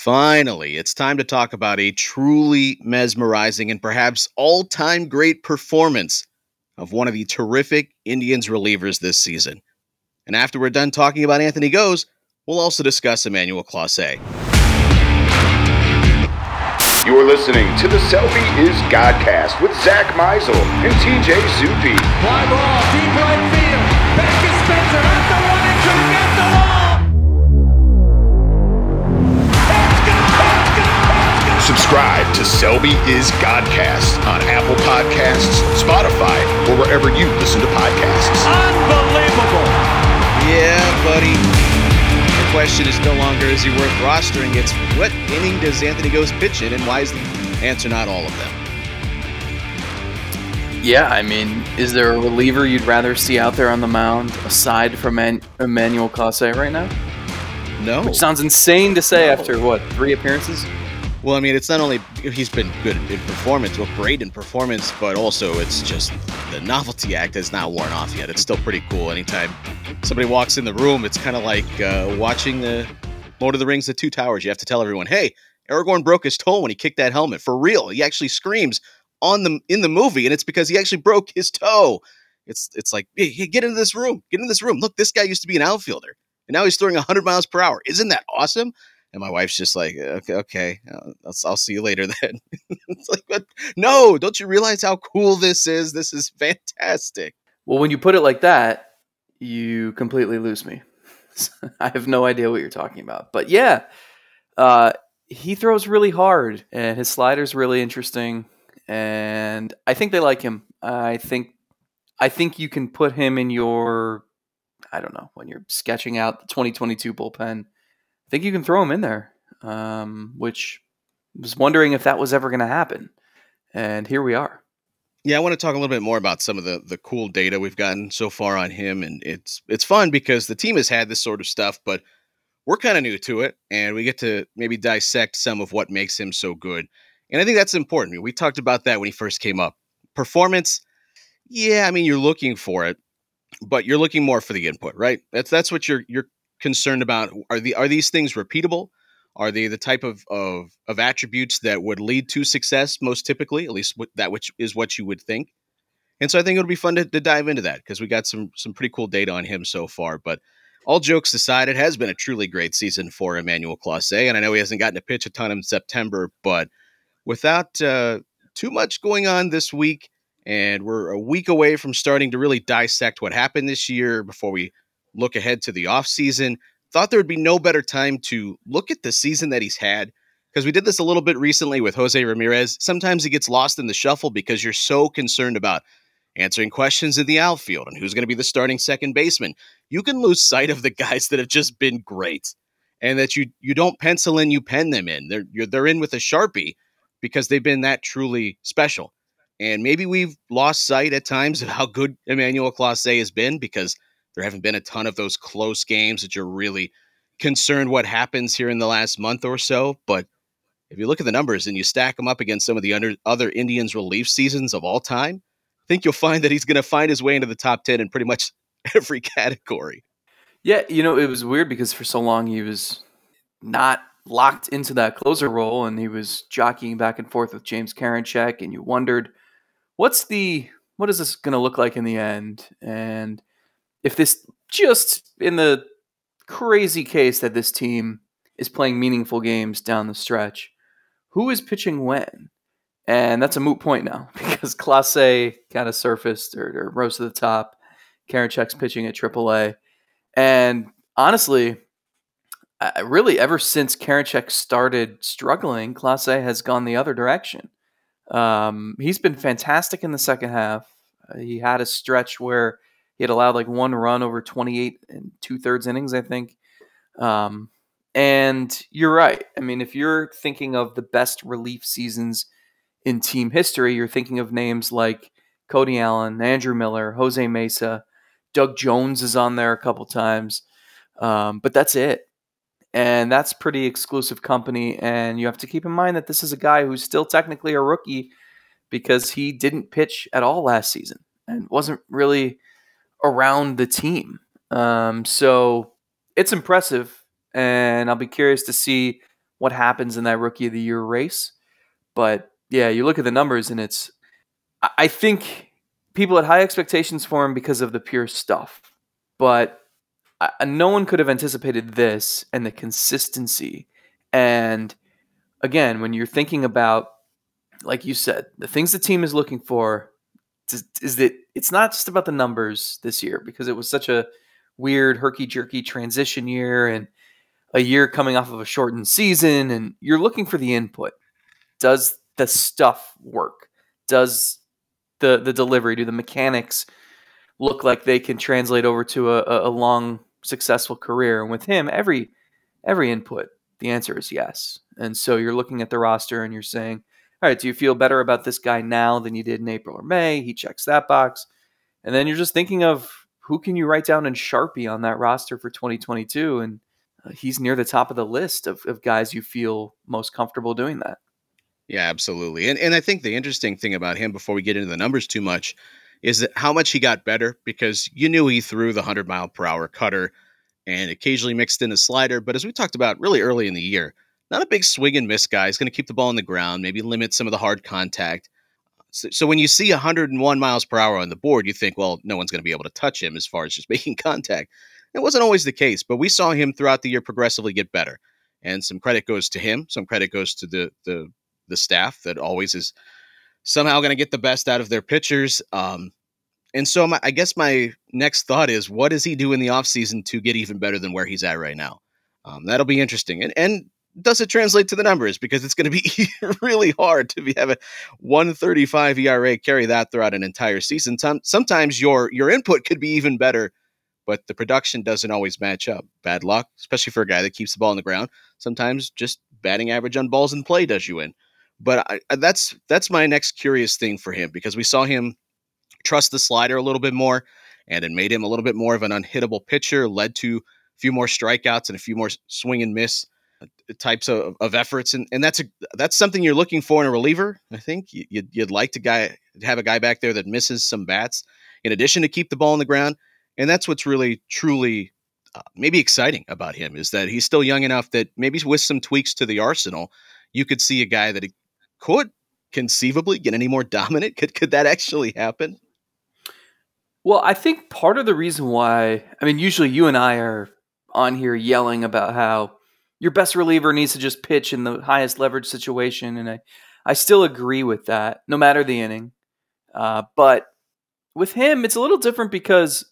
Finally, it's time to talk about a truly mesmerizing and perhaps all time great performance of one of the terrific Indians relievers this season. And after we're done talking about Anthony Gose, we'll also discuss Emmanuel Clase. You're listening to the Selby is Godcast with Zack Meisel and TJ Zuppe. Fly ball, deep right field. Subscribe to Selby is Godcast on Apple Podcasts, Spotify, or wherever you listen to podcasts. Unbelievable. Yeah, buddy. The question is no longer is he worth rostering, it's what inning does Anthony Gose pitch in, and why is the answer not all of them? Yeah, I mean, is there a reliever you'd rather see out there on the mound aside from Man- Emmanuel Clase right now? No. Which sounds insane to say after what three appearances? Well, I mean, it's not only he's been good in performance, well, great in performance, but also it's just the novelty act has not worn off yet. It's still pretty cool. Anytime somebody walks in the room, it's kind of like uh, watching the Lord of the Rings: The Two Towers. You have to tell everyone, "Hey, Aragorn broke his toe when he kicked that helmet for real." He actually screams on the in the movie, and it's because he actually broke his toe. It's it's like, hey, hey, get into this room, get into this room. Look, this guy used to be an outfielder, and now he's throwing 100 miles per hour. Isn't that awesome? And my wife's just like, okay, okay, uh, I'll, I'll see you later then. it's like, but no, don't you realize how cool this is? This is fantastic. Well, when you put it like that, you completely lose me. I have no idea what you're talking about. But yeah, uh, he throws really hard, and his slider's really interesting. And I think they like him. I think, I think you can put him in your, I don't know, when you're sketching out the 2022 bullpen. I think you can throw him in there. Um, which was wondering if that was ever going to happen, and here we are. Yeah, I want to talk a little bit more about some of the the cool data we've gotten so far on him, and it's it's fun because the team has had this sort of stuff, but we're kind of new to it, and we get to maybe dissect some of what makes him so good. And I think that's important. We talked about that when he first came up. Performance, yeah, I mean you're looking for it, but you're looking more for the input, right? That's that's what you're you're concerned about. Are the are these things repeatable? Are they the type of, of of attributes that would lead to success most typically, at least that which is what you would think? And so I think it'll be fun to, to dive into that because we got some some pretty cool data on him so far. But all jokes aside, it has been a truly great season for Emmanuel Clase, and I know he hasn't gotten to pitch a ton in September, but without uh, too much going on this week, and we're a week away from starting to really dissect what happened this year before we look ahead to the off season thought there would be no better time to look at the season that he's had because we did this a little bit recently with Jose Ramirez. Sometimes he gets lost in the shuffle because you're so concerned about answering questions in the outfield and who's going to be the starting second baseman. You can lose sight of the guys that have just been great and that you you don't pencil in, you pen them in. They're they're in with a sharpie because they've been that truly special. And maybe we've lost sight at times of how good Emmanuel Clase has been because there haven't been a ton of those close games that you're really concerned what happens here in the last month or so. But if you look at the numbers and you stack them up against some of the under, other Indians relief seasons of all time, I think you'll find that he's going to find his way into the top 10 in pretty much every category. Yeah, you know, it was weird because for so long he was not locked into that closer role and he was jockeying back and forth with James Karinchak and you wondered what's the what is this going to look like in the end? And if this just in the crazy case that this team is playing meaningful games down the stretch, who is pitching when? And that's a moot point now because Clase kind of surfaced or, or rose to the top. Karinchak's pitching at AAA. And honestly, I, really ever since Karinchak started struggling, Clase has gone the other direction. Um, he's been fantastic in the second half. Uh, he had a stretch where he had allowed like one run over 28 and two thirds innings, I think. Um, and you're right. I mean, if you're thinking of the best relief seasons in team history, you're thinking of names like Cody Allen, Andrew Miller, Jose Mesa, Doug Jones is on there a couple times. Um, but that's it. And that's pretty exclusive company. And you have to keep in mind that this is a guy who's still technically a rookie because he didn't pitch at all last season and wasn't really around the team. Um, so it's impressive, and I'll be curious to see what happens in that rookie of the year race. But yeah, you look at the numbers and it's, I think people had high expectations for him because of the pure stuff. But no one could have anticipated this and the consistency. And again, when you're thinking about, like you said, the things the team is looking for, is that it's not just about the numbers this year because it was such a weird herky jerky transition year and a year coming off of a shortened season and you're looking for the input. Does the stuff work? Does the the delivery, do the mechanics look like they can translate over to a, a long successful career? And with him, every every input, the answer is yes. And so you're looking at the roster and you're saying, all right, do you feel better about this guy now than you did in April or May? He checks that box. And then you're just thinking of who can you write down in Sharpie on that roster for 2022? And uh, he's near the top of the list of, of guys you feel most comfortable doing that. Yeah, absolutely. And and I think the interesting thing about him before we get into the numbers too much is that how much he got better because you knew he threw the 100 mile per hour cutter and occasionally mixed in a slider, but as we talked about really early in the year, not a big swing and miss guy. He's going to keep the ball on the ground, maybe limit some of the hard contact. So, so, when you see 101 miles per hour on the board, you think, well, no one's going to be able to touch him as far as just making contact. It wasn't always the case, but we saw him throughout the year progressively get better. And some credit goes to him. Some credit goes to the the the staff that always is somehow going to get the best out of their pitchers. Um, and so my, I guess my next thought is, what does he do in the offseason to get even better than where he's at right now? Um, that'll be interesting. And and does it translate to the numbers? Because it's going to be really hard to be, have a 135 ERA carry that throughout an entire season. Sometimes your your input could be even better, but the production doesn't always match up. Bad luck, especially for a guy that keeps the ball on the ground. Sometimes just batting average on balls in play does you in. But I, that's that's my next curious thing for him because we saw him trust the slider a little bit more, and it made him a little bit more of an unhittable pitcher. Led to a few more strikeouts and a few more swing and miss types of, of efforts, and, and that's a that's something you're looking for in a reliever. I think you'd, you'd like to guy have a guy back there that misses some bats in addition to keep the ball on the ground, and that's what's really truly uh, maybe exciting about him is that he's still young enough that maybe with some tweaks to the arsenal, you could see a guy that could conceivably get any more dominant. Could could that actually happen? Well, I think part of the reason why I mean, usually you and I are on here yelling about how your best reliever needs to just pitch in the highest leverage situation, and I, I still agree with that, no matter the inning. Uh, but with him, it's a little different because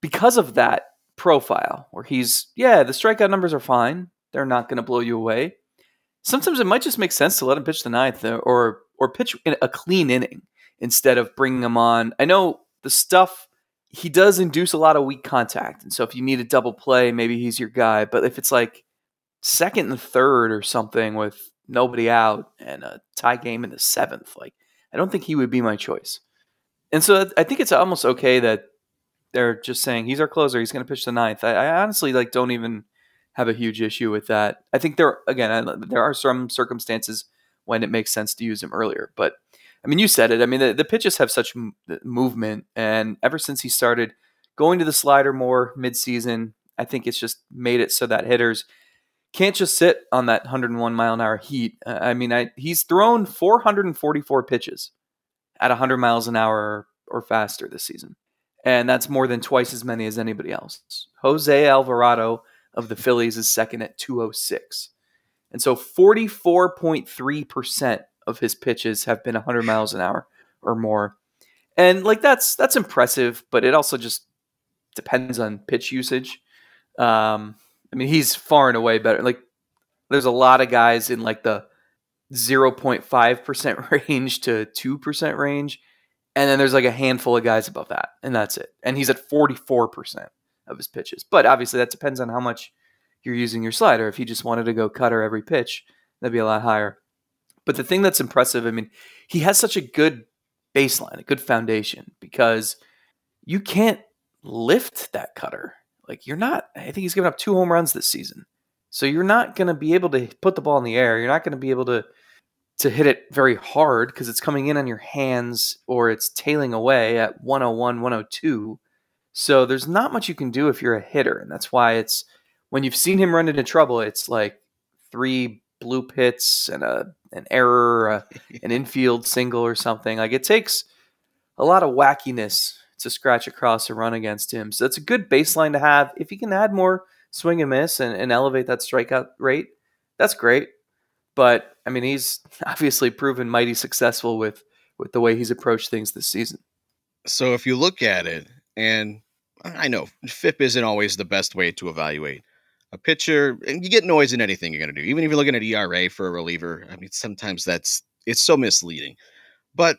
because of that profile, where he's yeah, the strikeout numbers are fine; they're not going to blow you away. Sometimes it might just make sense to let him pitch the ninth uh, or or pitch a clean inning instead of bringing him on. I know the stuff he does induce a lot of weak contact, and so if you need a double play, maybe he's your guy. But if it's like second and third or something with nobody out and a tie game in the seventh. Like, I don't think he would be my choice. And so I think it's almost okay that they're just saying he's our closer. He's going to pitch the ninth. I, I, honestly like don't even have a huge issue with that. I think there again I, there are some circumstances when it makes sense to use him earlier, but I mean you said it. I mean the, the pitches have such m- movement, and ever since he started going to the slider more midseason, I think it's just made it so that hitters can't just sit on that 101 mile an hour heat. I mean, I, he's thrown 444 pitches at 100 miles an hour or faster this season. And that's more than twice as many as anybody else. Jose Alvarado of the Phillies is second at 206. And so 44.3% of his pitches have been 100 miles an hour or more. And like that's that's impressive, but it also just depends on pitch usage. Um, I mean, he's far and away better. Like, there's a lot of guys in like the 0.5% range to 2% range. And then there's like a handful of guys above that, and that's it. And he's at 44% of his pitches. But obviously, that depends on how much you're using your slider. If he just wanted to go cutter every pitch, that'd be a lot higher. But the thing that's impressive, I mean, he has such a good baseline, a good foundation, because you can't lift that cutter. Like you're not. I think he's given up two home runs this season, so you're not going to be able to put the ball in the air. You're not going to be able to to hit it very hard because it's coming in on your hands or it's tailing away at 101, 102. So there's not much you can do if you're a hitter, and that's why it's when you've seen him run into trouble, it's like three bloop hits and a an error, a, an infield single or something. Like it takes a lot of wackiness to scratch across a run against him. So that's a good baseline to have. If he can add more swing and miss and, and elevate that strikeout rate, that's great. But I mean, he's obviously proven mighty successful with with the way he's approached things this season. So if you look at it, and I know FIP isn't always the best way to evaluate a pitcher, and you get noise in anything you're going to do. Even if you're looking at ERA for a reliever, I mean, sometimes that's it's so misleading. But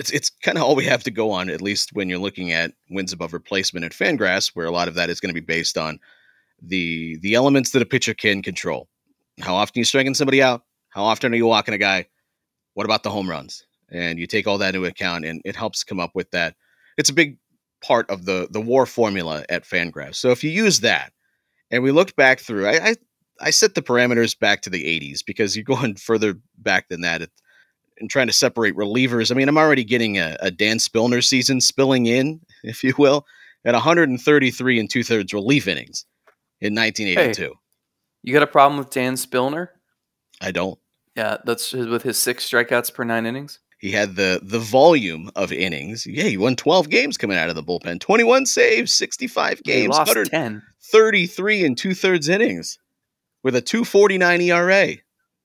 it's it's kind of all we have to go on, at least when you're looking at wins above replacement at Fangraphs, where a lot of that is going to be based on the the elements that a pitcher can control. How often are you striking somebody out? How often are you walking a guy? What about the home runs? And you take all that into account, and it helps come up with that. It's a big part of the the WAR formula at Fangraphs. So if you use that, and we looked back through, I, I I set the parameters back to the 80s because you're going further back than that. And trying to separate relievers. I mean, I'm already getting a, a Dan Spillner season spilling in, if you will, at 133 and two thirds relief innings in 1982. Hey, you got a problem with Dan Spillner? I don't. Yeah, that's with his six strikeouts per nine innings. He had the the volume of innings. Yeah, he won 12 games coming out of the bullpen, 21 saves, 65 games, he lost 10. 33 and two thirds innings with a 249 ERA.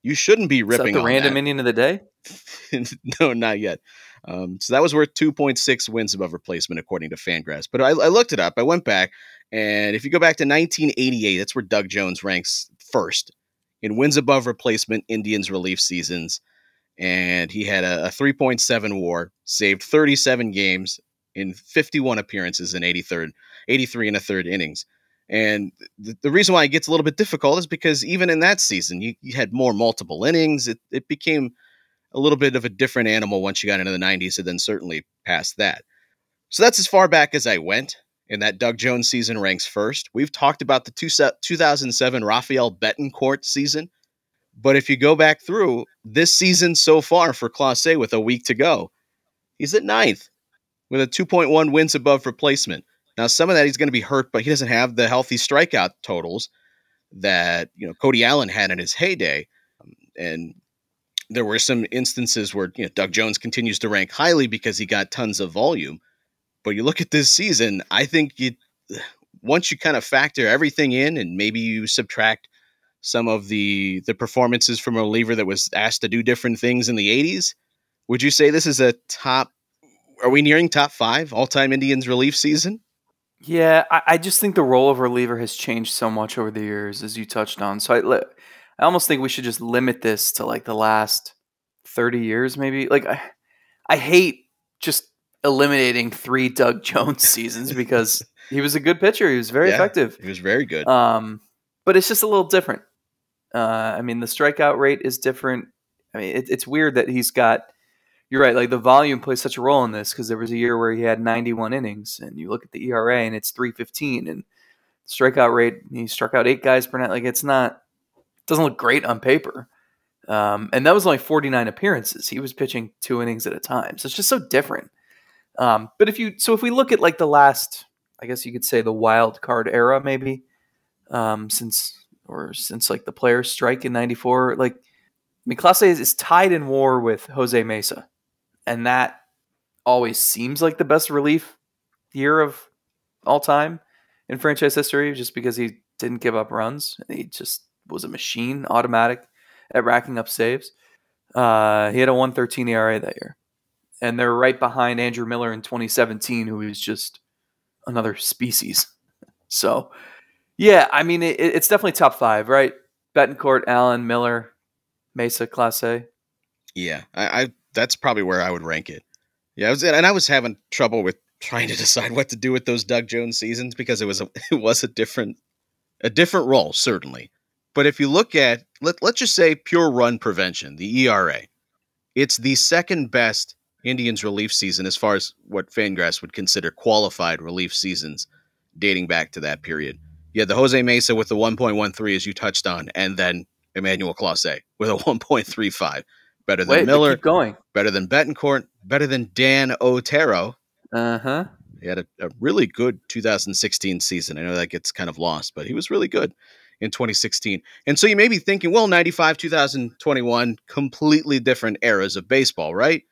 You shouldn't be ripping the random that. inning of the day. no, not yet. Um, so that was worth 2.6 wins above replacement according to Fangraphs. But I, I, looked it up. I went back, and if you go back to 1988, that's where Doug Jones ranks first in wins above replacement Indians relief seasons. And he had a, a 3.7 WAR, saved 37 games in 51 appearances in 83rd, 83 and a third innings. And the, the reason why it gets a little bit difficult is because even in that season, you, you had more multiple innings. It, it became a little bit of a different animal once you got into the 90s and then certainly past that. So that's as far back as I went. And that Doug Jones season ranks first. We've talked about the two, 2007 Rafael Betancourt season. But if you go back through this season so far for Clase with a week to go, he's at ninth with a 2.1 wins above replacement. Now, some of that he's going to be hurt, but he doesn't have the healthy strikeout totals that you know Cody Allen had in his heyday, um, and there were some instances where you know Doug Jones continues to rank highly because he got tons of volume. But you look at this season, I think you once you kind of factor everything in, and maybe you subtract some of the the performances from a reliever that was asked to do different things in the '80s. Would you say this is a top? Are we nearing top five all time Indians relief season? Yeah, I, I, just think the role of reliever has changed so much over the years, as you touched on. So I, I almost think we should just limit this to like the last thirty years, maybe. Like I, I hate just eliminating three Doug Jones seasons because he was a good pitcher. He was very yeah, effective. He was very good. Um, but it's just a little different. Uh, I mean, the strikeout rate is different. I mean, it, it's weird that he's got you're right. Like the volume plays such a role in this because there was a year where he had 91 innings, and you look at the ERA and it's 315, and strikeout rate he struck out eight guys per night. Like it's not doesn't look great on paper. Um, and that was only 49 appearances. He was pitching two innings at a time, so it's just so different. Um, but if you so if we look at like the last, I guess you could say the wild card era, maybe um, since or since like the players strike in '94, like I mean, Clase is, is tied in war with Jose Mesa and that always seems like the best relief year of all time in franchise history, just because he didn't give up runs. He just was a machine, automatic at racking up saves. Uh, he had a 113 ERA that year, and they're right behind Andrew Miller in 2017, who is just another species. So, yeah, I mean, it, it's definitely top five, right? Betancourt, Allen, Miller, Mesa, Clase. Yeah, I, I that's probably where I would rank it. Yeah, I was, and I was having trouble with trying to decide what to do with those Doug Jones seasons because it was a it was a different a different role certainly. But if you look at let let's just say pure run prevention, the ERA, it's the second best Indians relief season as far as what Fangraphs would consider qualified relief seasons dating back to that period. You had the Jose Mesa with the 1.13 as you touched on, and then Emmanuel Clase with a 1.35 better than Wait, Miller, keep going, better than Betancourt, better than Dan Otero. Uh huh. He had a, a, really good 2016 season. I know that gets kind of lost, but he was really good. In 2016. And so you may be thinking, well, 95, 2021, completely different eras of baseball, right?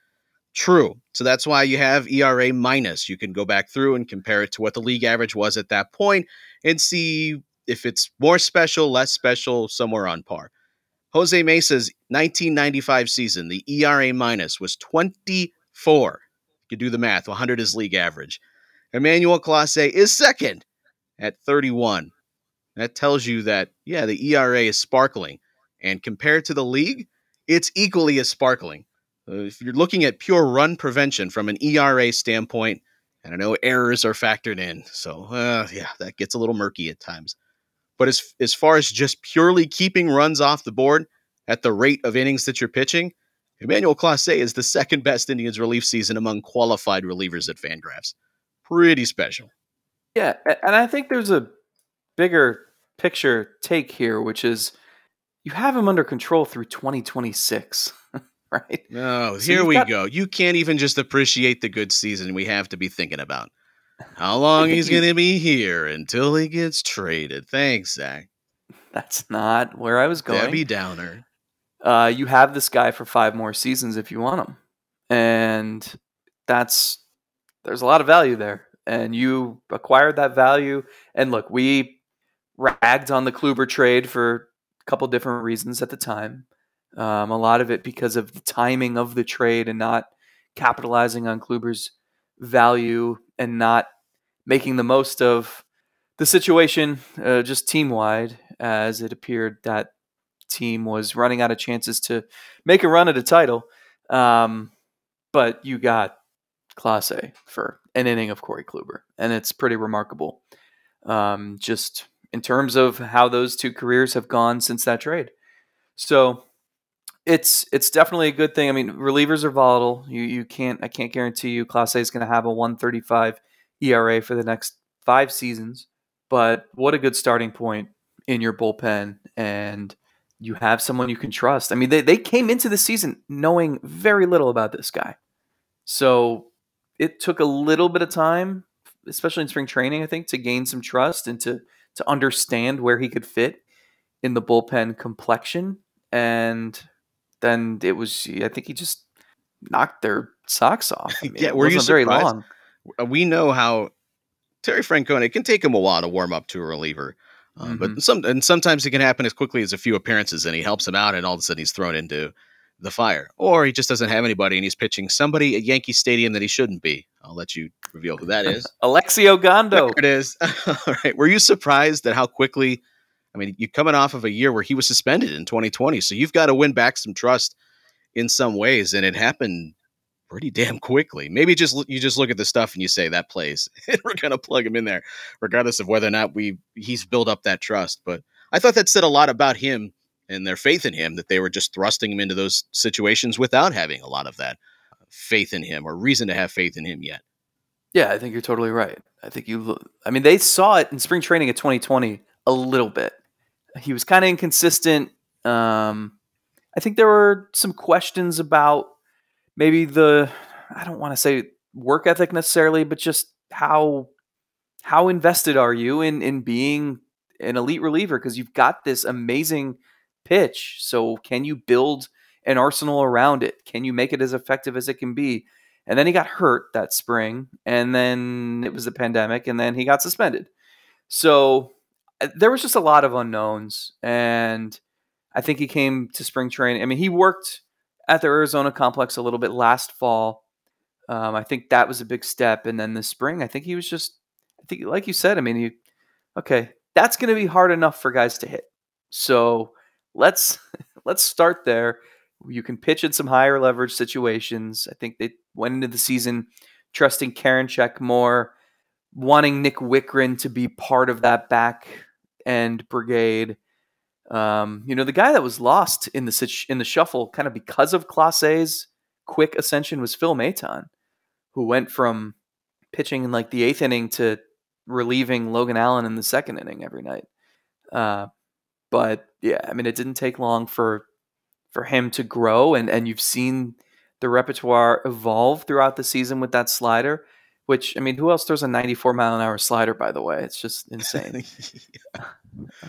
True. So that's why you have ERA minus. You can go back through and compare it to what the league average was at that point and see if it's more special, less special, somewhere on par. Jose Mesa's 1995 season, the ERA minus was 24. You do the math, 100 is league average. Emmanuel Clase is second at 31. That tells you that, yeah, the ERA is sparkling. And compared to the league, it's equally as sparkling. Uh, if you're looking at pure run prevention from an ERA standpoint, and I know errors are factored in, so uh, yeah, that gets a little murky at times. But as as far as just purely keeping runs off the board at the rate of innings that you're pitching, Emmanuel Clase is the second best Indians relief season among qualified relievers at Fangraphs. Pretty special. Yeah, and I think there's a bigger picture take here, which is you have him under control through 2026, right? No, So here we got- go. You can't even just appreciate the good season we have to be thinking about. How long he's going to be here until he gets traded. Thanks, Zack. That's not where I was going. Debbie Downer. uh, you have this guy for five more seasons if you want him, and that's there's a lot of value there, and you acquired that value. And look, we ragged on the Kluber trade for a couple different reasons at the time. Um, a lot of it because of the timing of the trade and not capitalizing on Kluber's value and not making the most of the situation, uh, just team wide, as it appeared that team was running out of chances to make a run at a title. Um, but you got Clase for an inning of Corey Kluber, and it's pretty remarkable. Um, just in terms of how those two careers have gone since that trade. So it's it's definitely a good thing. I mean, relievers are volatile. You you can't I can't guarantee you Clase is going to have a 135 ERA for the next five seasons. But what a good starting point in your bullpen, and you have someone you can trust. I mean, they, they came into the season knowing very little about this guy. So it took a little bit of time, especially in spring training, I think, to gain some trust and to to understand where he could fit in the bullpen complexion. And then it was, I think he just knocked their socks off. I mean, Yeah, were you wasn't very long. Uh, We know how Terry Francona, it can take him a while to warm up to a reliever. Uh, Mm-hmm. But some and sometimes it can happen as quickly as a few appearances, and he helps him out, and all of a sudden he's thrown into the fire, or he just doesn't have anybody, and he's pitching somebody at Yankee Stadium that he shouldn't be. I'll let you reveal who that is. Alexio Gondo. There it is. All right. Were you surprised at how quickly? I mean, you're coming off of a year where he was suspended in 2020, so you've got to win back some trust in some ways, and it happened pretty damn quickly. Maybe just you just look at the stuff and you say that plays, and we're gonna plug him in there, regardless of whether or not we he's built up that trust. But I thought that said a lot about him and their faith in him that they were just thrusting him into those situations without having a lot of that faith in him or reason to have faith in him yet. Yeah, I think you're totally right. I think you. I mean, they saw it in spring training of 2020 a little bit. He was kind of inconsistent. Um, I think there were some questions about maybe the. I don't want to say work ethic necessarily, but just how how invested are you in in being an elite reliever because you've got this amazing pitch. So can you build an arsenal around it? Can you make it as effective as it can be? And then he got hurt that spring, and then it was the pandemic, and then he got suspended. So uh, there was just a lot of unknowns, and I think he came to spring training. I mean, he worked at the Arizona complex a little bit last fall. Um, I think that was a big step, and then this spring, I think he was just, I think, like you said, I mean, he, okay, that's going to be hard enough for guys to hit. So let's let's start there. You can pitch in some higher leverage situations. I think they went into the season trusting Karinchak more, wanting Nick Wittgren to be part of that back end brigade. Um, you know, the guy that was lost in the in the shuffle, kind of because of Clase's quick ascension, was Phil Maton, who went from pitching in like the eighth inning to relieving Logan Allen in the second inning every night. Uh, but yeah, I mean, it didn't take long for for him to grow, and and you've seen the repertoire evolve throughout the season with that slider. Which I mean, who else throws a 94 mile an hour slider? By the way, it's just insane.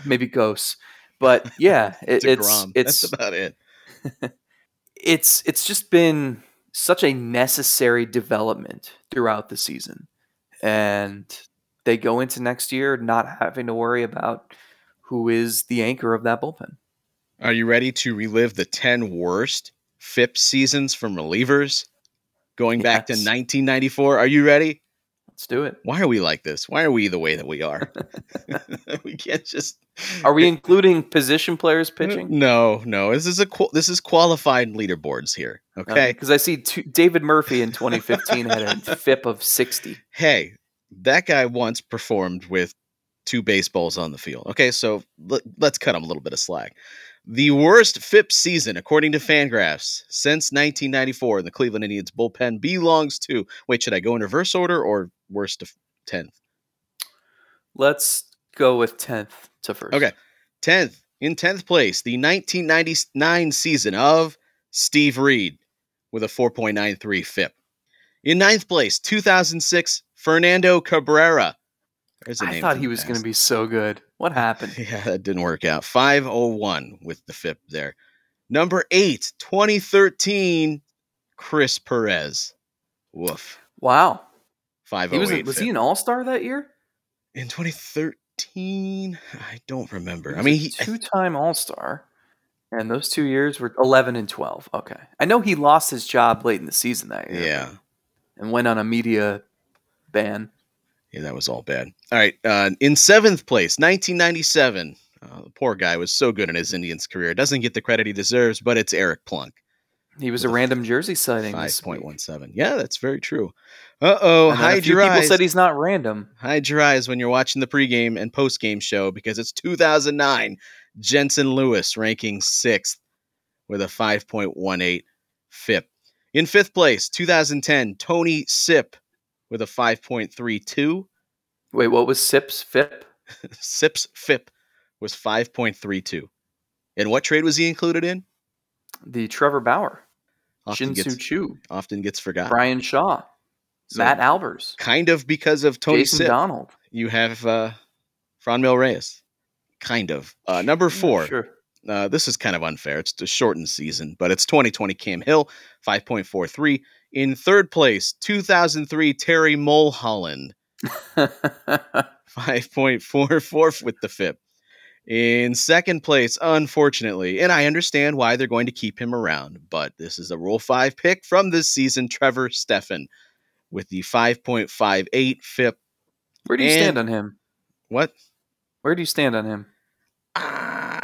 Maybe ghosts, but yeah, it, it's it's That's about it. it's it's just been such a necessary development throughout the season, and they go into next year not having to worry about who is the anchor of that bullpen. Are you ready to relive the 10 worst FIP seasons from relievers going back to 1994? Are you ready? Let's do it. Why are we like this? Why are we the way that we are? we can't just. Are we including position players pitching? No, no. This is a this is qualified leaderboards here. Uh, okay. because I see two, David Murphy in 2015 had a FIP of 60. Hey, that guy once performed with two baseballs on the field. Okay, so let, let's cut him a little bit of slack. The worst FIP season, according to Fangraphs, since 1994 in the Cleveland Indians bullpen belongs to. Wait, should I go in reverse order or worst to 10th? Let's go with 10th to first. Okay. 10th. In 10th place, the 1999 season of Steve Reed with a 4.93 FIP. In ninth place, 2006, Fernando Cabrera. I thought he was going to be so good. What happened? Yeah, that didn't work out. 501 with the FIP there. Number eight, 2013, Chris Perez. Woof. Wow. He 508. was, a- was he an all star that year? in 2013? I don't remember. I was mean, a two-time All Star, and those two years were 11 and 12. Okay, I know he lost his job late in the season that year. yeah. and went on a media ban. Yeah, that was all bad. All right. Uh, in seventh place, 1997. Uh, the poor guy was so good in his Indians career. Doesn't get the credit he deserves, but it's Eric Plunk. He was a random jersey sighting. Five point one seven. Yeah, that's very true. Uh oh. And then a Hide your people eyes. said he's not random. Hide your eyes when you're watching the pregame and postgame show because it's 2009. Jensen Lewis ranking sixth with a 5.18 FIP. In fifth place, 2010, Tony Sipp with a 5.32. Wait, what was Sipp's FIP? Sipp's FIP was 5.32. And what trade was he included in? The Trevor Bauer, Often Shin gets, Choo, often gets forgotten. Bryan Shaw, So, Matt Albers, Kind of because of Tony Jason Sip, Donald. you have uh, Franmil Reyes. Kind of. Uh, number Yeah, four, Sure. Uh, this is kind of unfair. It's a shortened season, but it's 2020 Cam Hill, 5.43. In third place, 2003 Terry Mulholland, 5.44 with the FIP. In second place, unfortunately, and I understand why they're going to keep him around, but this is a Rule 5 pick from this season, Trevor Stephan, with the 5.58 FIP. Where do you And- stand on him? What? Where do you stand on him? Ah,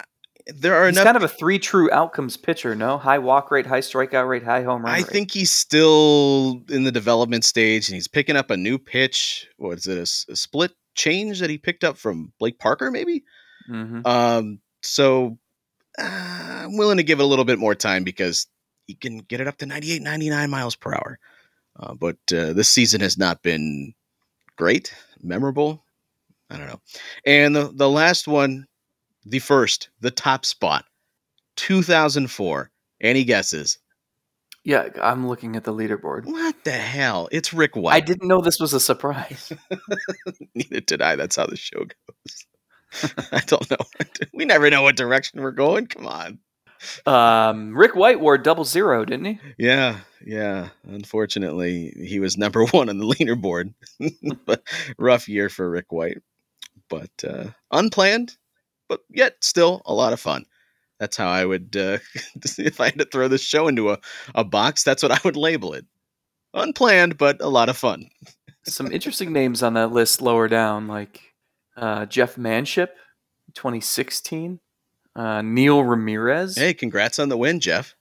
there are He's enough kind of a three true outcomes pitcher, no? High walk rate, high strikeout rate, high home run I rate. think he's still in the development stage and he's picking up a new pitch. What is it? A split change that he picked up from Blake Parker, maybe? Mhm. Um, so uh, I'm willing to give it a little bit more time because he can get it up to 98, 99 miles per hour. Uh, but uh, this season has not been great, memorable. I don't know. And the, the last one, the first, the top spot, 2004. Any guesses? Yeah, I'm looking at the leaderboard. What the hell? It's Rick White. I didn't know this was a surprise. Neither did I. That's how the show goes. I don't know. We never know what direction we're going. Come on. Um, Rick White wore double zero, didn't he? Yeah, yeah. Unfortunately, he was number one on the leaderboard. but rough year for Rick White. But uh, unplanned, but yet still a lot of fun. That's how I would, uh, if I had to throw this show into a, a box, that's what I would label it. Unplanned, but a lot of fun. Some interesting names on that list lower down, like uh, Jeff Manship, 2016. Uh, Neil Ramirez. Hey, congrats on the win, Jeff.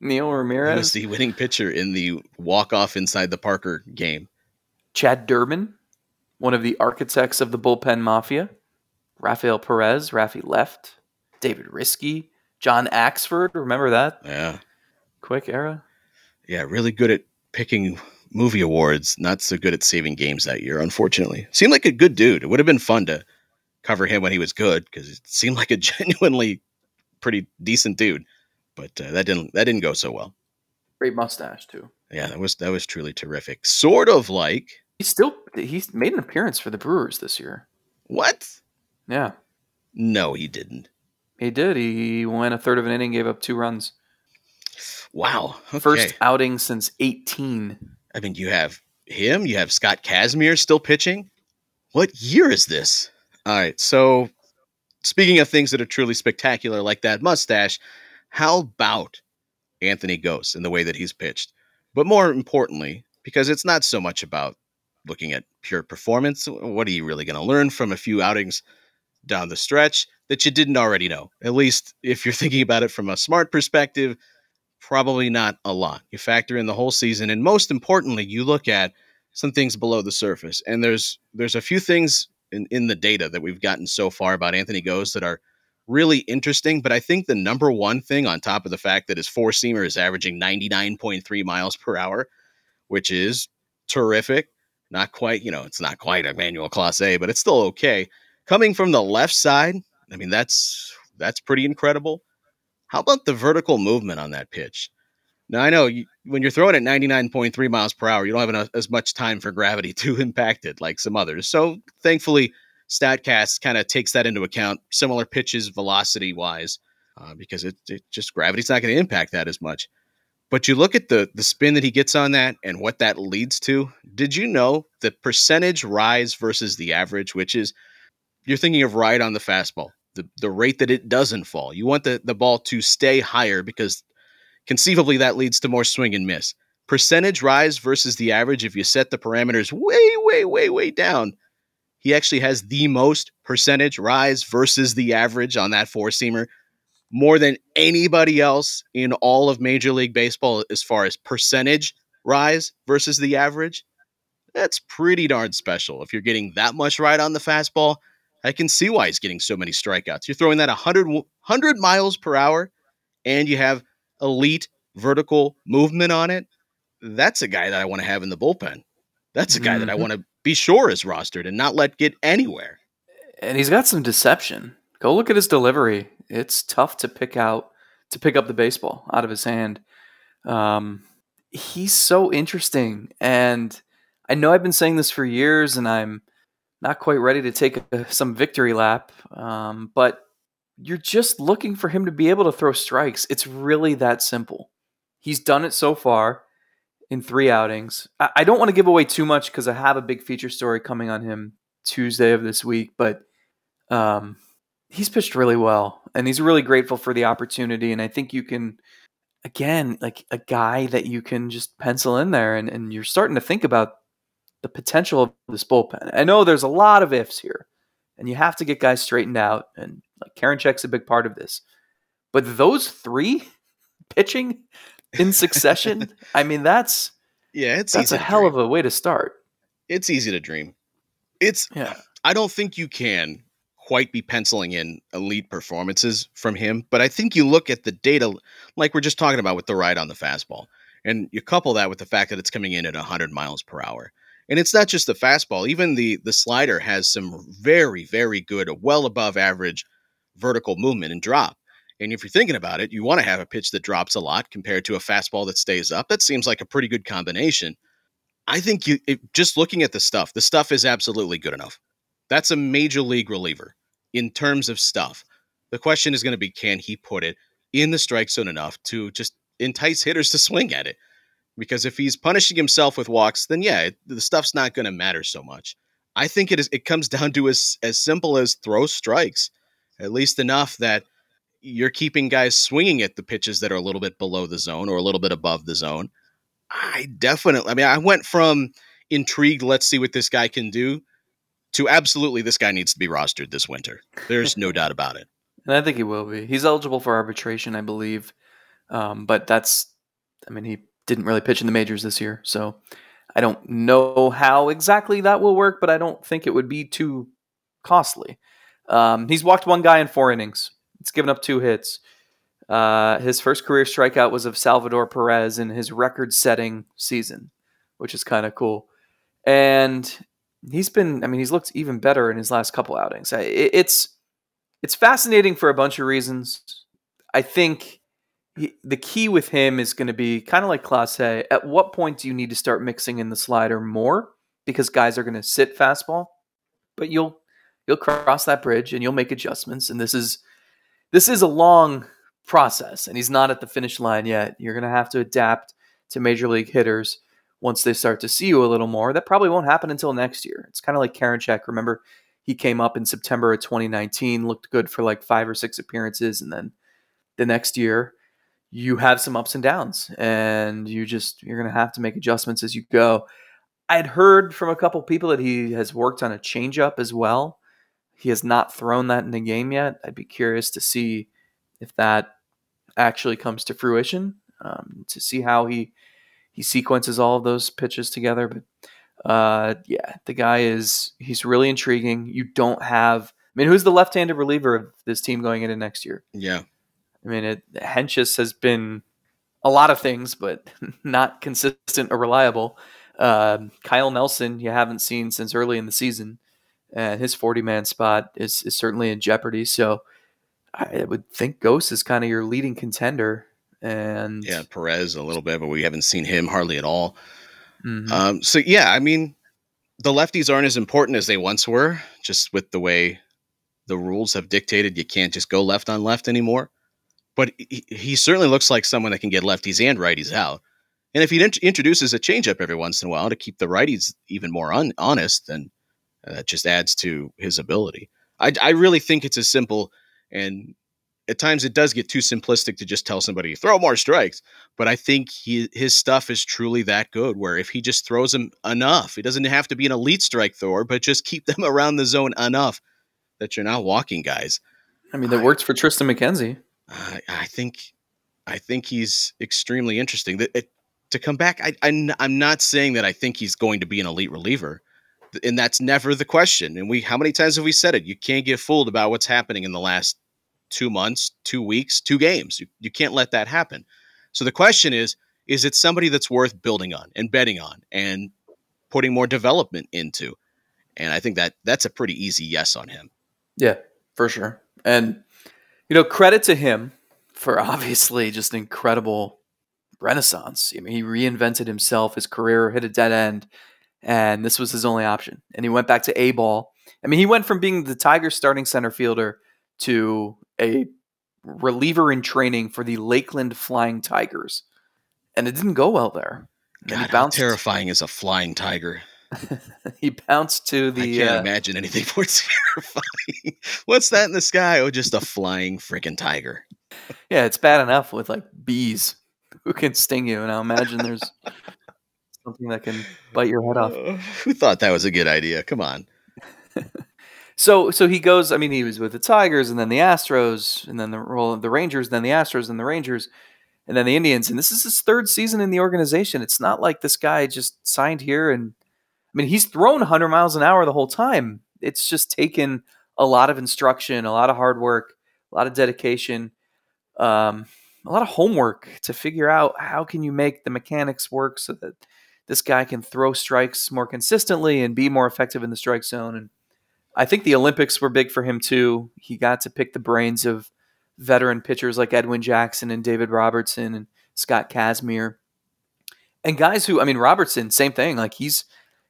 Neil He was Ramirez. the winning pitcher in the walk off inside the Parker game. Chad Durbin, one of the architects of the bullpen mafia. Rafael Perez, Rafi left. David Riske, John Axford. Remember that Yeah. quick era? Yeah, really good at picking movie awards, not so good at saving games that year, unfortunately. Seemed like a good dude. It would have been fun to cover him when he was good because it seemed like a genuinely pretty decent dude. But uh, that didn't that didn't go so well. Great mustache too. Yeah, that was that was truly terrific. Sort of like He still he's made an appearance for the Brewers this year. What? Yeah, No, he didn't. he did. He went a third of an inning, gave up two runs. Wow. Okay. First outing since 18. I mean, you have him. You have Scott Kazmir still pitching. What year is this? All right. So, speaking of things that are truly spectacular, like that mustache, how about Anthony Gose and the way that he's pitched? But more importantly, because it's not so much about looking at pure performance. What are you really going to learn from a few outings down the stretch that you didn't already know? At least if you're thinking about it from a smart perspective, probably not a lot. You factor in the whole season, and most importantly, you look at some things below the surface. And there's there's a few things in, in the data that we've gotten so far about Anthony Gose that are really interesting. But I think the number one thing, on top of the fact that his four seamer is averaging 99.3 miles per hour, which is terrific. Not quite, you know, it's not quite Emmanuel Clase, but it's still okay. Coming from the left side, I mean, that's that's pretty incredible. How about the vertical movement on that pitch? Now I know you, when you're throwing at 99.3 miles per hour, you don't have enough, as much time for gravity to impact it like some others. So thankfully, Statcast kind of takes that into account, similar pitches velocity wise, uh, because it, it just gravity's not going to impact that as much. But you look at the the spin that he gets on that and what that leads to. Did you know the percentage rise versus the average, which is you're thinking of right on the fastball, the the rate that it doesn't fall. You want the the ball to stay higher because conceivably that leads to more swing and miss. Percentage rise versus the average if you set the parameters way way way way down. He actually has the most percentage rise versus the average on that four seamer more than anybody else in all of Major League Baseball as far as percentage rise versus the average. That's pretty darn special. If you're getting that much right on the fastball, I can see why he's getting so many strikeouts. You're throwing that 100, 100 miles per hour and you have elite vertical movement on it. That's a guy that I want to have in the bullpen. That's a guy that I Mhm. want to be sure is rostered and not let get anywhere. And he's got some deception. Go look at his delivery. It's tough to pick out to pick up the baseball out of his hand. Um, he's so interesting, and I know I've been saying this for years, and I'm not quite ready to take a, some victory lap. Um, but you're just looking for him to be able to throw strikes. It's really that simple. He's done it so far in three outings. I, I don't want to give away too much because I have a big feature story coming on him Tuesday of this week, but um, he's pitched really well, and he's really grateful for the opportunity. And I think you can, again, like a guy that you can just pencil in there, and, and you're starting to think about the potential of this bullpen. I know there's a lot of ifs here, and you have to get guys straightened out, and like Karinchak's a big part of this. But those three pitching in succession, I mean, that's Yeah, it's that's a hell dream. of a way to start. it's easy to dream. It's Yeah. I don't think you can quite be penciling in elite performances from him, but I think you look at the data like we're just talking about with the ride on the fastball, and you couple that with the fact that it's coming in at 100 miles per hour. And it's not just the fastball, even the the slider has some very very good, well above average vertical movement and drop. And if you're thinking about it, you want to have a pitch that drops a lot compared to a fastball that stays up. That seems like a pretty good combination. I think you it, just looking at the stuff, the stuff is absolutely good enough. That's a major league reliever in terms of stuff. The question is going to be can he put it in the strike zone enough to just entice hitters to swing at it? Because if he's punishing himself with walks, then yeah, it, the stuff's not going to matter so much. I think it is. It comes down to as as simple as throw strikes, at least enough that you're keeping guys swinging at the pitches that are a little bit below the zone or a little bit above the zone. I definitely. I mean, I went from intrigued. Let's see what this guy can do to absolutely this guy needs to be rostered this winter. There's no doubt about it. And I think he will be. He's eligible for arbitration, I believe. Um, but that's, I mean, he didn't really pitch in the majors this year. So I don't know how exactly that will work, but I don't think it would be too costly. Um, he's walked one guy in four innings, he's given up two hits. Uh, his first career strikeout was of Salvador Perez in his record setting season, which is kind of cool. And he's been, I mean, he's looked even better in his last couple outings. It's, it's fascinating for a bunch of reasons. I think he, the key with him is going to be kind of like Clase. At what point do you need to start mixing in the slider more because guys are going to sit fastball, but you'll you'll cross that bridge and you'll make adjustments. And this is this is a long process, and he's not at the finish line yet. You're going to have to adapt to major league hitters once they start to see you a little more. That probably won't happen until next year. It's kind of like Karinchak. Remember, he came up in September of 2019, looked good for like five or six appearances, and then the next year you have some ups and downs, and you just you're going to have to make adjustments as you go. I had heard from a couple people that he has worked on a changeup as well. He has not thrown that in the game yet. I'd be curious to see if that actually comes to fruition, um, to see how he he sequences all of those pitches together. But uh, yeah, the guy is he's really intriguing. You don't have. I mean, who's the left-handed reliever of this team going into next year? Yeah, I mean, it, Hentges has been a lot of things, but not consistent or reliable. Uh, Kyle Nelson, you haven't seen since early in the season, and his 40 man spot is, is certainly in jeopardy. So I would think Gose is kind of your leading contender. And yeah, Perez a little bit, but we haven't seen him hardly at all. Mhm. Um, so yeah, I mean, the lefties aren't as important as they once were, just with the way the rules have dictated. You can't just go left on left anymore. But he, he certainly looks like someone that can get lefties and righties out. And if he int- introduces a changeup every once in a while to keep the righties even more un- honest, then uh, that just adds to his ability. I, I really think it's as simple, and at times it does get too simplistic to just tell somebody throw more strikes. But I think he, his stuff is truly that good. Where if he just throws them enough, he doesn't have to be an elite strike thrower, but just keep them around the zone enough that you're not walking guys. I mean, that worked for Triston McKenzie. I, think I think he's extremely interesting. That it, to come back, I, I I'm not saying that I think he's going to be an elite reliever, and that's never the question. And we how many times have we said it? You can't get fooled about what's happening in the last two months, two weeks, two games. You, you can't let that happen. So the question is: Is it somebody that's worth building on and betting on and putting more development into? And I think that that's a pretty easy yes on him. Yeah, for sure. And you know, credit to him for obviously just an incredible renaissance. I mean, he reinvented himself. His career hit a dead end, and this was his only option. And he went back to A ball. I mean, he went from being the Tigers' starting center fielder to a reliever in training for the Lakeland Flying Tigers, and it didn't go well there. God, how terrifying is a flying tiger? he bounced to the. I can't uh, imagine anything more terrifying. What's that in the sky? Oh, just a flying freaking tiger. Yeah, it's bad enough with like bees who can sting you. Now imagine there's something that can bite your head off. Uh, who thought that was a good idea? Come on. So so he goes. I mean, he was with the Tigers, and then the Astros, and then the well, the Rangers, then the Astros, and the Rangers, and then the Indians. And this is his third season in the organization. It's not like this guy just signed here and. I mean, he's thrown 100 miles an hour the whole time. It's just taken a lot of instruction, a lot of hard work, a lot of dedication, um, a lot of homework to figure out how can you make the mechanics work so that this guy can throw strikes more consistently and be more effective in the strike zone. And I think the Olympics were big for him too. He got to pick the brains of veteran pitchers like Edwin Jackson and David Robertson and Scott Kazmir. And guys who, I mean, Robertson, same thing. Like he's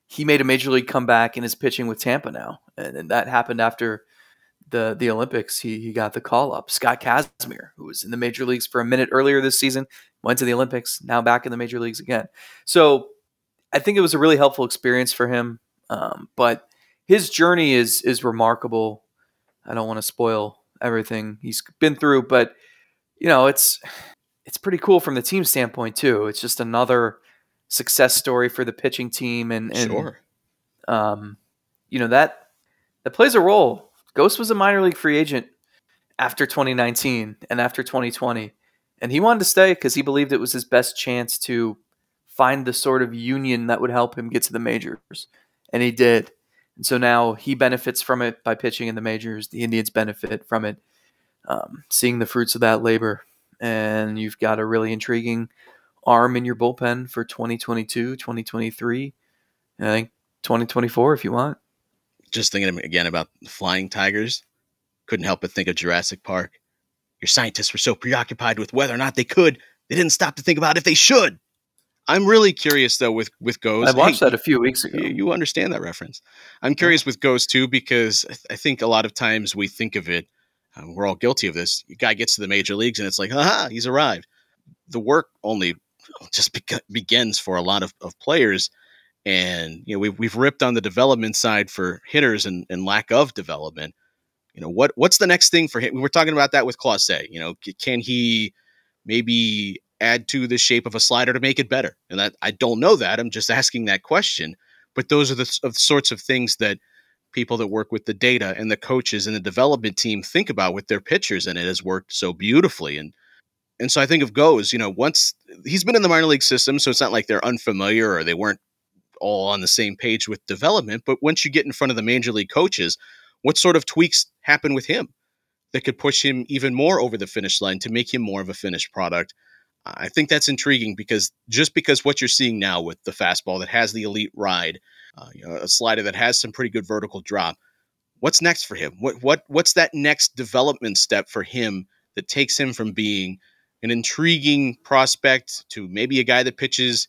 he made a major league comeback and is pitching with Tampa now, and, and that happened after the the Olympics. He he got the call up. Scott Kazmir, who was in the major leagues for a minute earlier this season, went to the Olympics, now back in the major leagues again. So I think it was a really helpful experience for him. Um, but his journey is is remarkable. I don't want to spoil everything he's been through, but you know it's it's pretty cool from the team standpoint too. It's just another success story for the pitching team, and, and sure. um, you know that that plays a role. Gose was a minor league free agent after 2019 and after 2020, and he wanted to stay because he believed it was his best chance to find the sort of union that would help him get to the majors, and he did. And so now he benefits from it by pitching in the majors. The Indians benefit from it, um, seeing the fruits of that labor. And you've got a really intriguing arm in your bullpen for 2022, 2023. I think 2024 if you want. Just thinking again about the flying tigers. Couldn't help but think of Jurassic Park. Your scientists were so preoccupied with whether or not they could, they didn't stop to think about if they should. I'm really curious though with with Gose. I watched Hey, that a few weeks ago. you, you understand that reference. I'm curious with Gose too because I, th- I think a lot of times we think of it. Um, we're all guilty of this. A guy gets to the major leagues and it's like, haha, he's arrived. The work only just beg- begins for a lot of, of players. And you know we've we've ripped on the development side for hitters and, and lack of development. You know what what's the next thing for him? We were talking about that with Clase. You know, can he maybe add to the shape of a slider to make it better? And that I don't know that. I'm just asking that question. But those are the of sorts of things that people that work with the data and the coaches and the development team think about with their pitchers, and it has worked so beautifully. And and so I think of Gose, you know, once he's been in the minor league system, so it's not like they're unfamiliar or they weren't all on the same page with development. But once you get in front of the major league coaches, what sort of tweaks happen with him that could push him even more over the finish line to make him more of a finished product? I think that's intriguing because just because what you're seeing now with the fastball that has the elite ride, uh, you know, a slider that has some pretty good vertical drop, what's next for him? What what what's that next development step for him that takes him from being an intriguing prospect to maybe a guy that pitches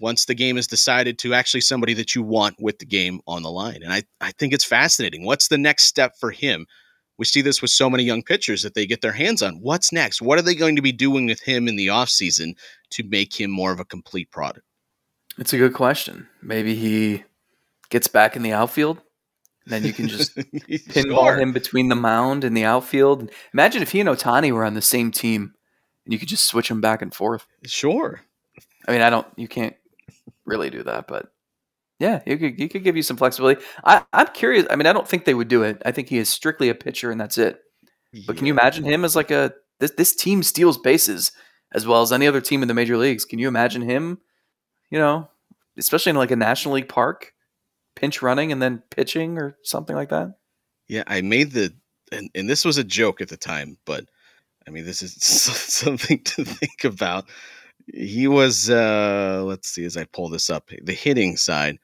once the game is decided to actually somebody that you want with the game on the line. And I, I think it's fascinating. What's the next step for him? We see this with so many young pitchers that they get their hands on. What's next? What are they going to be doing with him in the offseason to make him more of a complete product? It's a good question. Maybe he gets back in the outfield. And then you can just pinball Sure. him between the mound and the outfield. Imagine if he and Ohtani were on the same team and you could just switch them back and forth. Sure. I mean, I don't, you can't really do that, but yeah, you could, you could give you some flexibility. I, I'm curious. I mean, I don't think they would do it. I think he is strictly a pitcher and that's it. But can you imagine him as like a, this, this team steals bases as well as any other team in the major leagues. Can you imagine him, you know, especially in like a National League park, pinch running and then pitching or something like that? Yeah, I made the and, and this was a joke at the time, but I mean this is something to think about. He was uh let's see as I pull this up, the hitting side.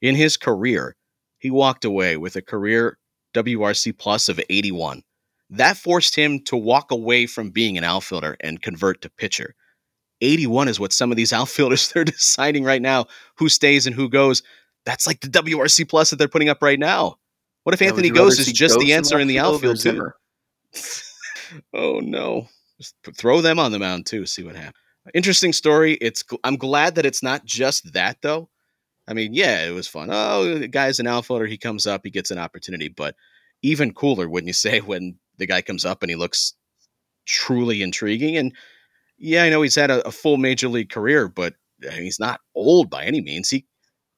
In his career, he walked away with a career WRC plus of 81. That forced him to walk away from being an outfielder and convert to pitcher. 81 is what some of these outfielders they're deciding right now who stays and who goes. That's like the WRC plus that they're putting up right now. What if would Anthony Gose is just Gose the answer in the outfield too? Oh no! Just throw them on the mound too. See what happens. Interesting story. It's. I'm glad that it's not just that though. I mean, yeah, it was fun. Oh, the guy's an outfielder. He comes up, he gets an opportunity. But even cooler, wouldn't you say, when the guy comes up and he looks truly intriguing? And yeah, I know he's had a, a full major league career, but he's not old by any means. He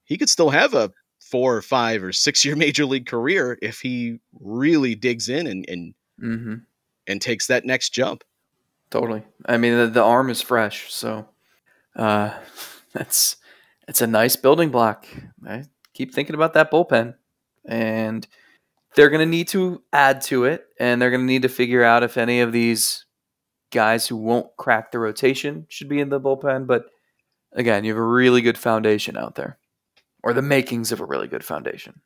he could still have a four or five or six year major league career if he really digs in and and, Mm-hmm. And takes that next jump. Totally. I mean, the, the arm is fresh, so uh, that's it's a nice building block. I keep thinking about that bullpen, and they're going to need to add to it, and they're going to need to figure out if any of these guys who won't crack the rotation should be in the bullpen. But again, you have a really good foundation out there, or the makings of a really good foundation.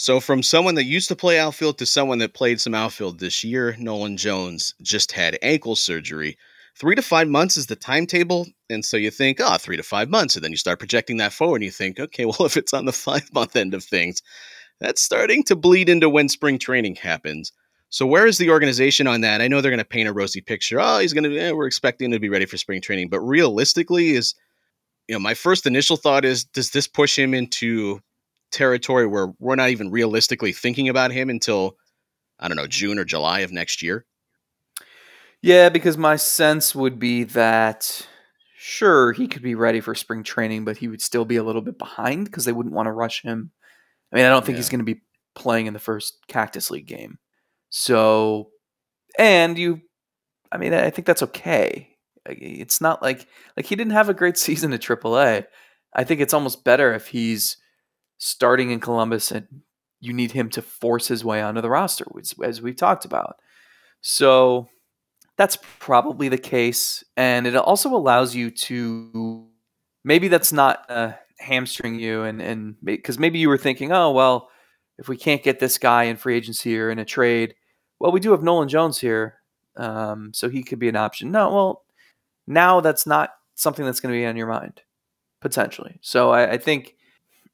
So, from someone that used to play outfield to someone that played some outfield this year, Nolan Jones just had ankle surgery. Three to five months is the timetable. And so you think, oh, three to five months. And then you start projecting that forward and you think, okay, well, if it's on the five month end of things, that's starting to bleed into when spring training happens. So, where is the organization on that? I know they're going to paint a rosy picture. Oh, he's going to, eh, we're expecting him to be ready for spring training. But realistically, is, you know, my first initial thought is, does this push him into territory where we're not even realistically thinking about him until I don't know June or July of next year. Yeah, because my sense would be that sure he could be ready for spring training, but he would still be a little bit behind because they wouldn't want to rush him. I mean, I don't think he's going to be playing in the first Cactus League game. So, and you, I mean, I think that's okay. It's not like like he didn't have a great season at AAA. I think it's almost better if he's starting in Columbus and you need him to force his way onto the roster, which, as we've talked about. So that's probably the case, and it also allows you to maybe that's not uh, hamstring you, and and because maybe you were thinking, oh well, if we can't get this guy in free agency or in a trade, well, we do have Nolan Jones here, um, so he could be an option. No, well, now that's not something that's going to be on your mind. potentially. So I, I think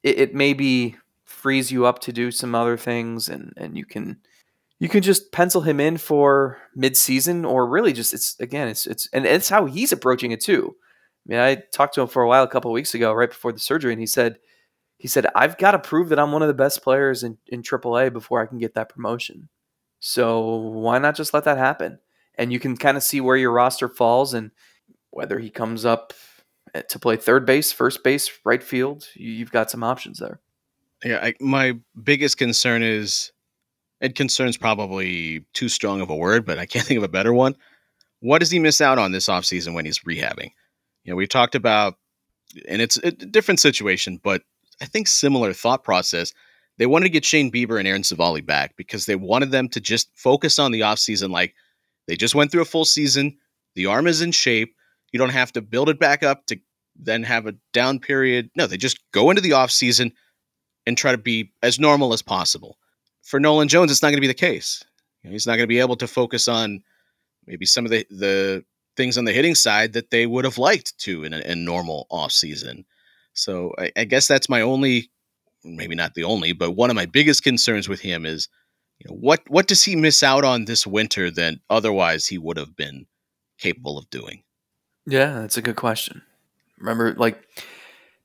it, it maybe frees you up to do some other things, and and you can you can just pencil him in for mid-season or really just it's again it's it's and it's how he's approaching it too. I mean, I talked to him for a while a couple weeks ago, right before the surgery, and he said he said I've got to prove that I'm one of the best players in in AAA before I can get that promotion. So why not just let that happen? And you can kind of see where your roster falls and whether he comes up Uh, to play third base, first base, right field. You've got some options there. Yeah, I, my biggest concern is, and concern's probably too strong of a word, but I can't think of a better one. What does he miss out on this offseason when he's rehabbing? You know, we talked about, and it's a different situation, but I think similar thought process. They wanted to get Shane Bieber and Aaron Civale back because they wanted them to just focus on the offseason. Like they just went through a full season. The arm is in shape. You don't have to build it back up to then have a down period. No, they just go into the offseason and try to be as normal as possible. For Nolan Jones, it's not going to be the case. He's not going to be able to focus on maybe some of the, the things on the hitting side that they would have liked to in a, normal offseason. So I, I guess that's my only, maybe not the only, but one of my biggest concerns with him is, you know, what what does he miss out on this winter that otherwise he would have been capable of doing? Yeah, that's a good question. Remember, like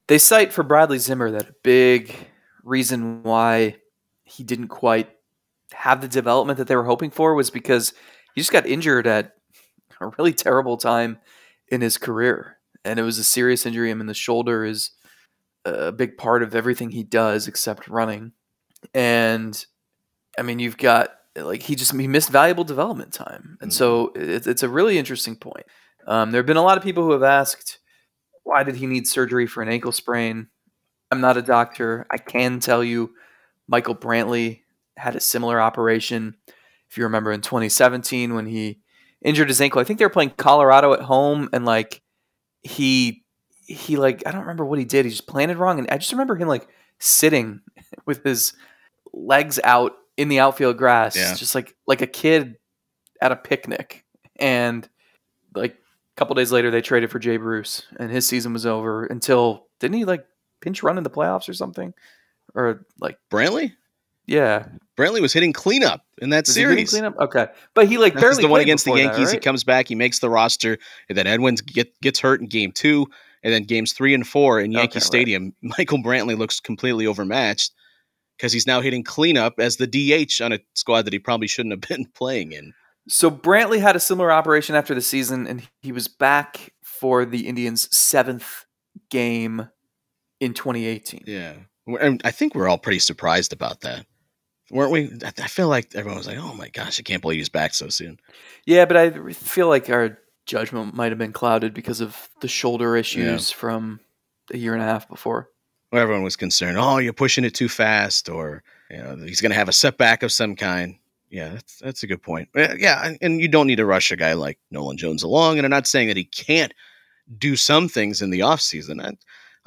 they cite for Bradley Zimmer that a big reason why he didn't quite have the development that they were hoping for was because he just got injured at a really terrible time in his career. And it was a serious injury. I mean, the shoulder is a big part of everything he does except running. And I mean, you've got like he just he missed valuable development time. And mm-hmm. so it, it's a really interesting point. Um, there have been a lot of people who have asked, why did he need surgery for an ankle sprain? I'm not a doctor. I can tell you Michael Brantley had a similar operation. If you remember in 2017 when he injured his ankle, I think they were playing Colorado at home and like he he like I don't remember what he did. He just planted wrong and I just remember him like sitting with his legs out in the outfield grass Yeah. just like like a kid at a picnic and like couple days later they traded for Jay Bruce and his season was over until didn't he like pinch run in the playoffs or something or like Brantley? yeah Brantley was hitting cleanup in that was series. cleanup okay but he like barely the one against the before that, Yankees. He comes back, he makes the roster, and then Edwins get, gets hurt in game two, and then games three and four in Yankee Okay, right. Stadium. Michael Brantley looks completely overmatched because he's now hitting cleanup as the DH on a squad that he probably shouldn't have been playing in. So Brantley had a similar operation after the season, and he was back for the Indians' seventh game in 2018. Yeah. And I think we're all pretty surprised about that. Weren't we? I feel like everyone was like, oh my gosh, I can't believe he's back so soon. Yeah, but I feel like our judgment might have been clouded because of the shoulder issues from a year and a half before. Where everyone was concerned, oh, you're pushing it too fast, or you know, he's going to have a setback of some kind. Yeah, that's that's a good point. Uh, Yeah, and- you don't need to rush a guy like Nolan Jones along. And I'm not saying that he can't do some things in the offseason. I,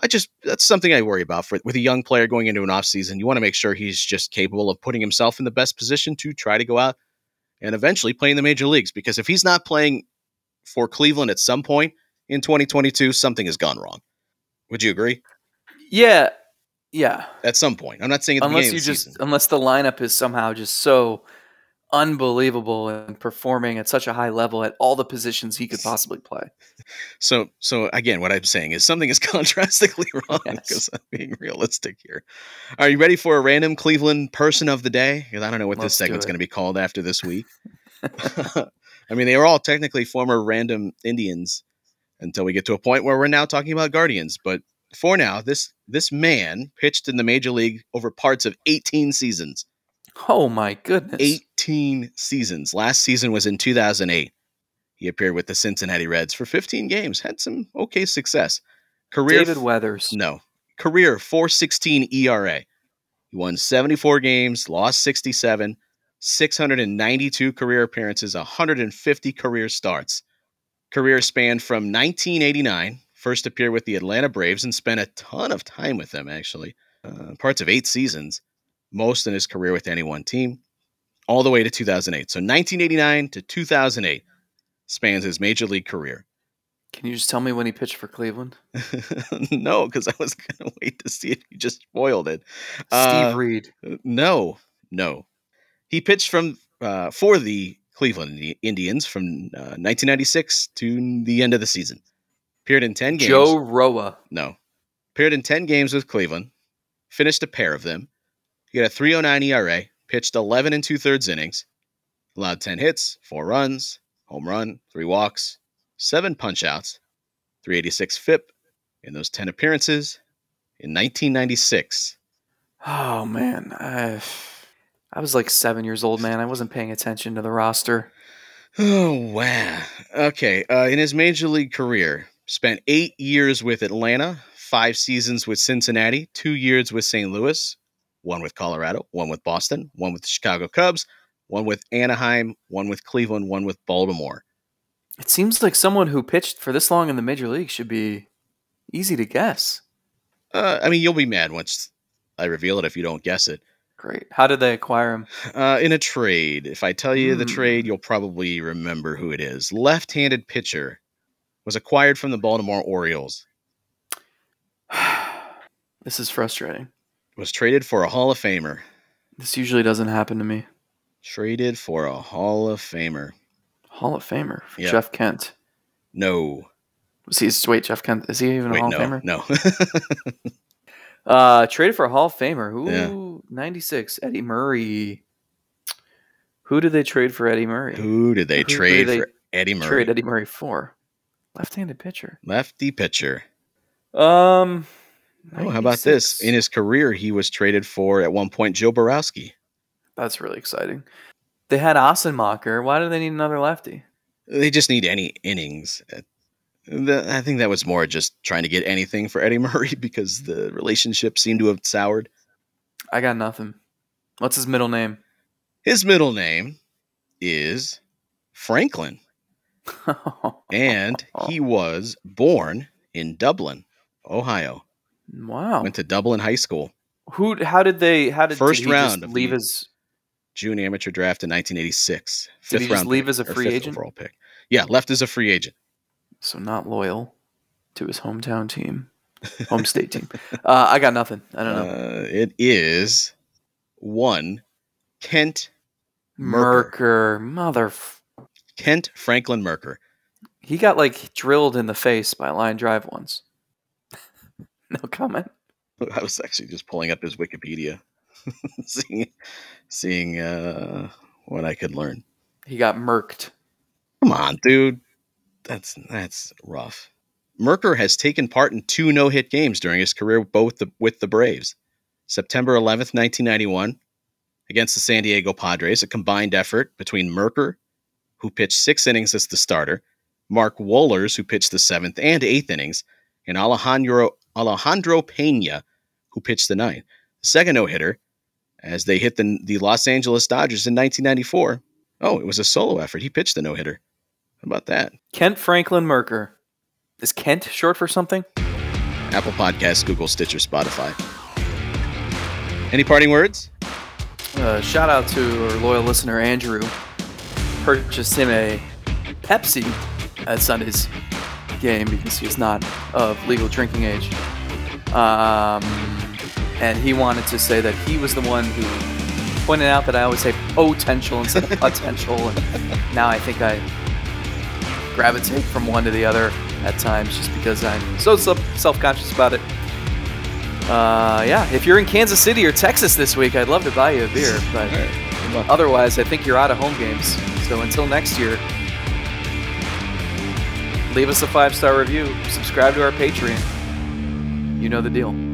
I just that's something I worry about for with a young player going into an offseason. You want to make sure he's just capable of putting himself in the best position to try to go out and eventually play in the major leagues. Because if he's not playing for Cleveland at some point in 2022, something has gone wrong. Would you agree? Yeah, yeah. At some point, I'm not saying at the Unless you just season. unless the lineup is somehow just so unbelievable and performing at such a high level at all the positions he could possibly play. So, so again, what I'm saying is something is contrastingly wrong Yes. because I'm being realistic here. Are you ready for a random Cleveland person of the day? Because I don't know what Let's this segment's going to be called after this week. I mean, they were all technically former random Indians until we get to a point where we're now talking about Guardians. But for now, this this man pitched in the major league over parts of 18 seasons. Oh my goodness. 18 seasons. Last season was in 2008. He appeared with the Cincinnati Reds for 15 games, had some okay success. Career David Weathers. no. Career 416 ERA. He won 74 games, lost 67, 692 career appearances, 150 career starts. Career spanned from 1989, first appeared with the Atlanta Braves and spent a ton of time with them, actually. Uh, parts of eight seasons, most in his career with any one team, all the way to 2008. So 1989 to 2008 spans his major league career. Can you just tell me when he pitched for Cleveland? no, because I was gonna wait to see if you just spoiled it. Steve Uh, Reed. No, no. He pitched from uh, for the Cleveland Indians from uh, 1996 to the end of the season. Appeared in 10 games. Joe Roa. No. Appeared in 10 games with Cleveland. Finished a pair of them. He had a 309 ERA. Pitched 11 and two thirds innings. Allowed 10 hits, four runs, home run, three walks, seven punch outs, 386 FIP in those 10 appearances in 1996. Oh man, I I was like seven years old, man. I wasn't paying attention to the roster. Oh wow. Okay. Uh, in his major league career, spent eight years with Atlanta, five seasons with Cincinnati, two years with St. Louis, one with Colorado, one with Boston, one with the Chicago Cubs, one with Anaheim, one with Cleveland, one with Baltimore. It seems like someone who pitched for this long in the major league should be easy to guess. Uh, I mean, you'll be mad once I reveal it if you don't guess it. Great. How did they acquire him? Uh, in a trade, if I tell you the Hmm. trade, you'll probably remember who it is. Left-handed pitcher was acquired from the Baltimore Orioles. this is frustrating. Was traded for a Hall of Famer. This usually doesn't happen to me. Traded for a Hall of Famer. Hall of Famer for Yeah. Jeff Kent. No. Was he? Wait, Jeff Kent is he even a Hall no, of Famer? no. Uh, traded for a Hall of Famer. Who? Yeah. Ninety six. Eddie Murray. Who did they trade for Eddie Murray? Who did they Who did trade they for Eddie Murray? Trade Eddie Murray for left-handed pitcher. Lefty pitcher. Um. Oh, how about this? In his career, he was traded for at one point Joe Borowski. That's really exciting. They had Assenmacher. Why do they need another lefty? They just need any innings. Uh, I think that was more just trying to get anything for Eddie Murray because the relationship seemed to have soured. I got nothing. What's his middle name? His middle name is Franklin, and he was born in Dublin, Ohio. Wow. Went to Dublin High School. Who? How did they? How did First did he round Just leave his. June amateur draft in 1986. Did he Fifth just round leave pick, as a free agent? Overall pick. Yeah, left as a free agent. So not loyal to his hometown team, home state team. Uh, I got nothing. I don't know. Uh, it is one Kent Mercker, mother. f- Kent Franklin Mercker. He got like drilled in the face by a line drive once. No comment. I was actually just pulling up his Wikipedia, seeing, seeing uh, what I could learn. He got murked. Come on, dude. That's that's rough. Mercker has taken part in two no-hit games during his career, both the, with the Braves. September 11th, 1991, against the San Diego Padres, a combined effort between Mercker, who pitched six innings as the starter, Mark Wohlers, who pitched the seventh and eighth innings, and Alejandro Alejandro Pena, who pitched the ninth. The second no-hitter, as they hit the, the Los Angeles Dodgers in 1994. Oh, it was a solo effort. He pitched the no-hitter. How about that? Kent Franklin Mercker. Is Kent short for something? Apple Podcasts, Google, Stitcher, Spotify. Any parting words? Uh, shout out to our loyal listener Andrew. Purchased him a Pepsi at Sunday's game because he's not of legal drinking age. Um, and he wanted to say that he was the one who pointed out that I always say potential instead of potential. And now I think I gravitate from one to the other at times just because I'm so self conscious about it. Uh, yeah, if you're in Kansas City or Texas this week, I'd love to buy you a beer, but otherwise, I think you're out of home games. So until next year, leave us a five star review, subscribe to our Patreon. You know the deal.